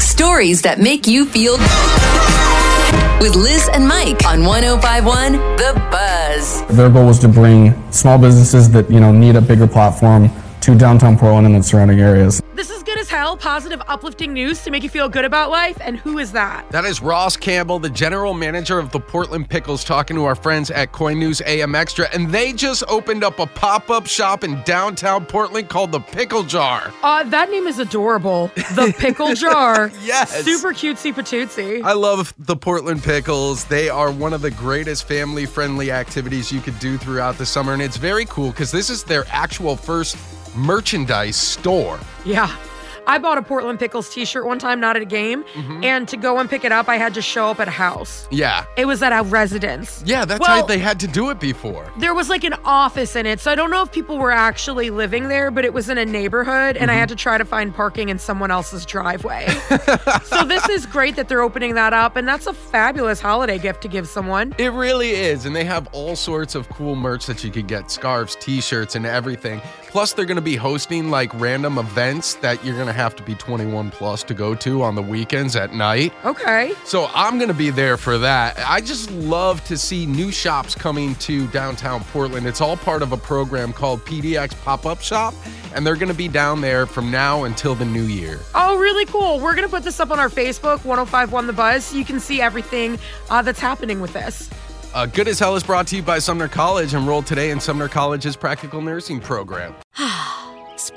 Stories that make you feel with Liz and Mike on 1051 The Buzz. Their goal was to bring small businesses that, you know, need a bigger platform to downtown Portland and its surrounding areas. This is good as hell, positive, uplifting news to make you feel good about life. And who is that? That is Ross Campbell, the general manager of the Portland Pickles, talking to our friends at KOIN News AM Extra. And they just opened up a pop up shop in downtown Portland called the Pickle Jar. Uh, that name is adorable. The Pickle Jar. Yes. Super cutesy patootsy. I love the Portland Pickles. They are one of the greatest family friendly activities you could do throughout the summer. And it's very cool because this is their actual first merchandise store. Yeah. I bought a Portland Pickles t shirt one time, not at a game. Mm-hmm. And to go and pick it up, I had to show up at a house. Yeah. It was at a residence. Yeah, that's Well- how they had to do it before. There was like an office in it. So I don't know if people were actually living there, but it was in a neighborhood and I Mm-hmm. had to try to find parking in someone else's driveway. so this is great that they're opening that up. And that's a fabulous holiday gift to give someone. It really is. And they have all sorts of cool merch that you could get scarves, t shirts, and everything. Plus, they're going to be hosting like random events that you're going to have to be 21 plus to go to on the weekends at night. Okay. So I'm going to be there for that. I just love to see new shops coming to downtown Portland. It's all part of a program called PDX Pop Up Shop, and they're going to be down there from now until the new year. Oh, really cool. We're going to put this up on our Facebook, 1051 The Buzz, so you can see everything uh, that's happening with this. Uh, Good as Hell is brought to you by Sumner College. Enroll today in Sumner College's practical nursing program.